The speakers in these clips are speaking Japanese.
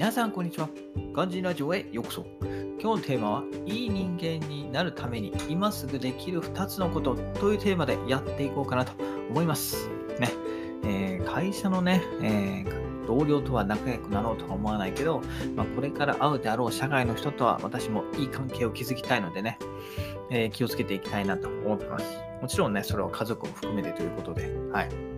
皆さん、こんにちは。ガンジーラジオへようこそ。今日のテーマは、いい人間になるために今すぐできる2つのことというテーマでやっていこうかなと思います。ね。えー、会社のね、えー、同僚とは仲良くなろうとは思わないけど、まあ、これから会うであろう社外の人とは私もいい関係を築きたいのでね、えー、気をつけていきたいなと思ってます。もちろんね、それは家族を含めてということで、はい。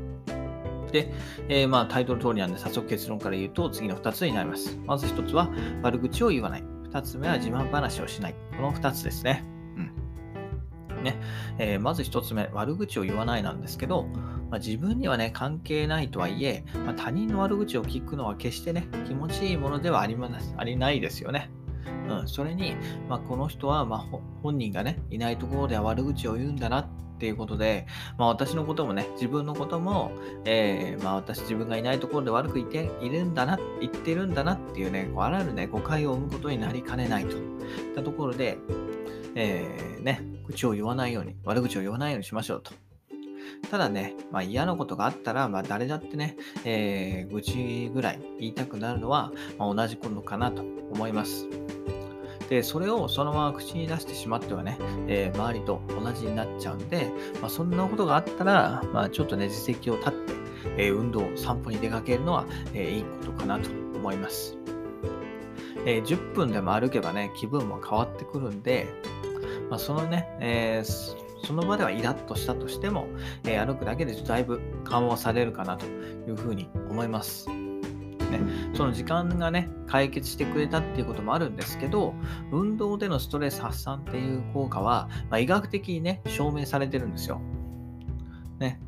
で、えー、まあタイトル通りなんで早速結論から言うと次の2つになります。まず1つは悪口を言わない。2つ目は自慢話をしない。この2つですね。うん。ね。えー、まず1つ目、悪口を言わないなんですけど、まあ、自分にはね、関係ないとはいえ、まあ、他人の悪口を聞くのは決してね、気持ちいいものではありますありないですよね。うん、それに、まあ、この人は、まあ、本人がね、いないところでは悪口を言うんだなっっていうことで、まあ、私のこともね、自分のことも、えー、まあ、私自分がいないところで悪く言っているんだな、言ってるんだなっていうね、こうあらゆるね、誤解を生むことになりかねないといったところで、えー、ね、口を言わないように、悪口を言わないようにしましょうと。ただね、まあ、嫌なことがあったら、まあ、誰だってね、えー、愚痴ぐらい言いたくなるのは、まあ、同じことかなと思います。で、それをそのまま口に出してしまってはね、えー、周りと同じになっちゃうんで、まあ、そんなことがあったら、まあ、ちょっとね、自責を立って、えー、運動、散歩に出かけるのは、えー、いいことかなと思います。え、10分でも歩けばね、気分も変わってくるんで、まあ、そのね、え、その場ではイラッとしたとしても、え、歩くだけでだいぶ緩和されるかなというふうに思います。ね、その時間がね、解決してくれたっていうこともあるんですけど、運動でのストレス発散っていう効果は、まあ、医学的にね、証明されてるんですよ。ね。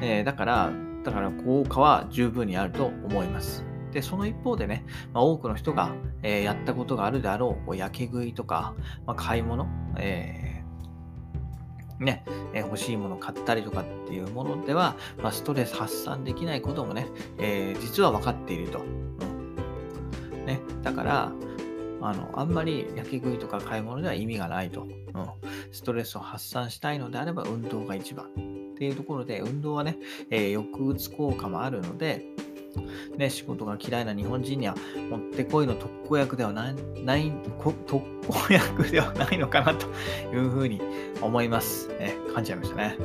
えー、だから、だから効果は十分にあると思います。で、その一方でね、まあ、多くの人が、えー、やったことがあるであろう、こう焼け食いとか、まあ、買い物、えーね、えー、欲しいもの買ったりとかっていうものでは、まあ、ストレス発散できないこともね、えー、実は分かっていると。うん、ね、だから、あの、あんまり焼き食いとか買い物では意味がないと。うん、ストレスを発散したいのであれば運動が一番。っていうところで、運動はね、えー、抑うつ効果もあるので、ね、仕事が嫌いな日本人にはもってこいの特効薬ではない、ない特効薬ではないのかなというふうに思います。ね、感じちゃいましたね。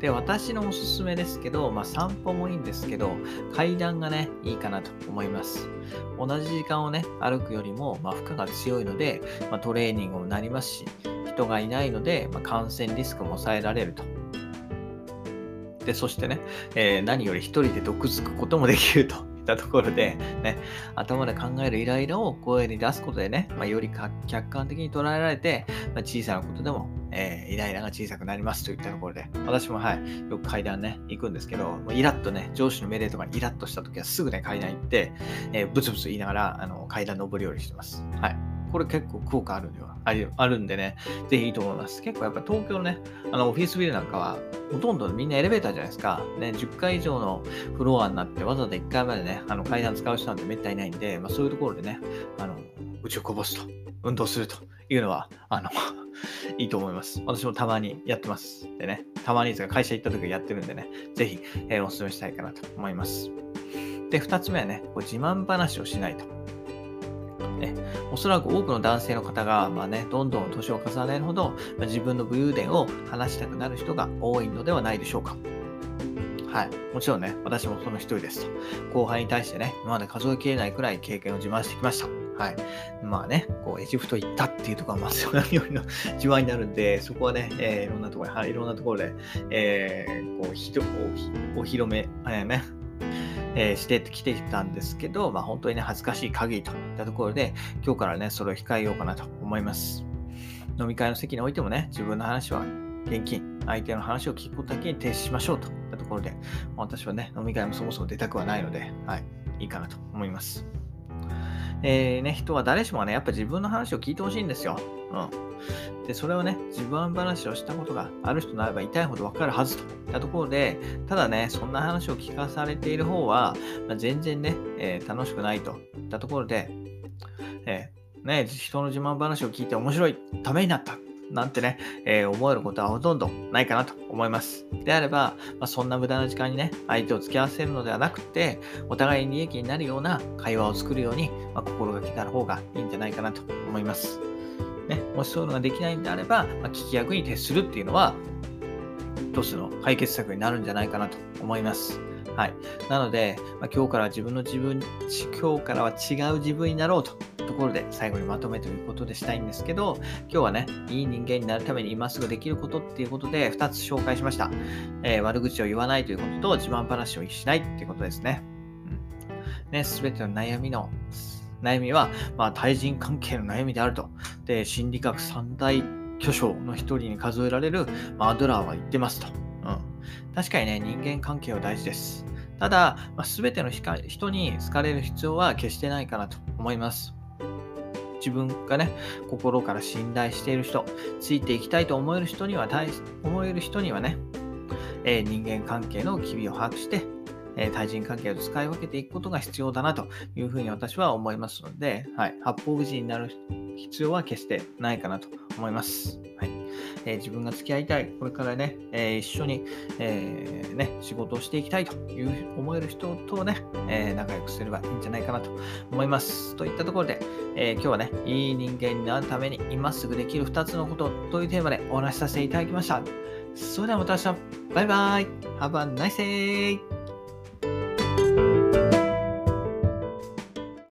で、私のおすすめですけど、まあ、散歩もいいんですけど、階段がね、いいかなと思います。同じ時間をね、歩くよりも、まあ、負荷が強いので、まあ、トレーニングもなりますし、人がいないので、ま、感染リスクも抑えられるとで、そしてね、えー、何より一人で毒づくこともできると いったところで、ね、頭で考えるイライラを声に出すことでね、まあ、より客観的に捉えられて、まあ、小さなことでも、えー、イライラが小さくなりますといったところで、私もはい、よく階段ね、行くんですけど、もうイラッとね、上司の命令とかにイラッとした時はすぐね、階段行って、えー、ブツブツ言いながら、あの階段登るようにしてます。はい。これ結構効果あるんではあるんでね、ぜひいいと思います。結構やっぱ東京のね、あのオフィスビルなんかは、ほとんどみんなエレベーターじゃないですか。ね、10階以上のフロアになって、わざわざ1階までね、あの階段使う人なんてめったにないんで、まあ、そういうところでね、あの、宇宙こぼすと、運動するというのは、あの いいと思います。私もたまにやってます。でね、たまにですが会社行った時やってるんでね、ぜひ、えー、お勧めしたいかなと思います。で、2つ目はね、こう自慢話をしないと。ね、おそらく多くの男性の方が、まあね、どんどん年を重ねるほど、ま、自分の武勇伝を話したくなる人が多いのではないでしょうか。はい。もちろんね、私もその一人ですと。後輩に対してね、今まで数えきれないくらい経験を自慢してきました。はい。まあね、こう、エジプト行ったっていうところは、まあ、それよりの自慢になるんで、そこはね、えー、いろんなところ、はい、いろんなところで、えー、こう、ひど、お披露目、えー、ね、えー、してきてたんですけど、まあ、本当にね、恥ずかしい限りといったところで、今日からね、それを控えようかなと思います。飲み会の席においてもね、自分の話は現金、相手の話を聞くことだけに停止しましょうといったところで、私はね、飲み会もそもそも出たくはないので、はい、いいかなと思います。えー、ね、人は誰しもね、やっぱ自分の話を聞いてほしいんですよ。うん。で、それをね、自分話をしたことがある人ならば痛いほどわかるはずといったところで、ただね、そんな話を聞かされている方は、まあ、全然ね、えー、楽しくないといったところで、えー、ね、人の自慢話を聞いて面白い、ためになったなんてね、えー、思えることはほとんどないかなと思います。であれば、まあ、そんな無駄な時間にね、相手を付き合わせるのではなくて、お互いに利益になるような会話を作るように、まあ、心がけた方がいいんじゃないかなと思います。ね、もしそういうのができないんであれば、まあ、聞き役に徹するっていうのは、一つの解決策になるんじゃないかなと思います。はい。なので、まあ、今日から自分の自分、今日からは違う自分になろうとところで最後にまとめということでしたいんですけど、今日はね、いい人間になるために今すぐできることっていうことで2つ紹介しました。えー、悪口を言わないということと自慢話をしないっていうことですね。うん。ね、すべての悩みの悩みは、まあ、対人関係の悩みであると。で、心理学三大巨匠の一人に数えられる、まあ、アドラーは言ってますと。確かにね、人間関係は大事です。ただ、まあ、全ての人に好かれる必要は決してないかなと思います。自分がね、心から信頼している人、ついていきたいと思える人には、思える人にはね、えー、人間関係の機微を把握して、え対人関係を使い分けていくことが必要だなというふうに私は思いますので、はい、八方美人になる必要は決してないかなと思います。はいえー、自分が付き合いたい、これからね、えー、一緒に、えー、ね、仕事をしていきたいという思える人とね、え仲良くすればいいんじゃないかなと思います。といったところで、え今日はね、いい人間になるために今すぐできる2つのことというテーマでお話しさせていただきました。それではまた明日、バイバイ !Have a nice day!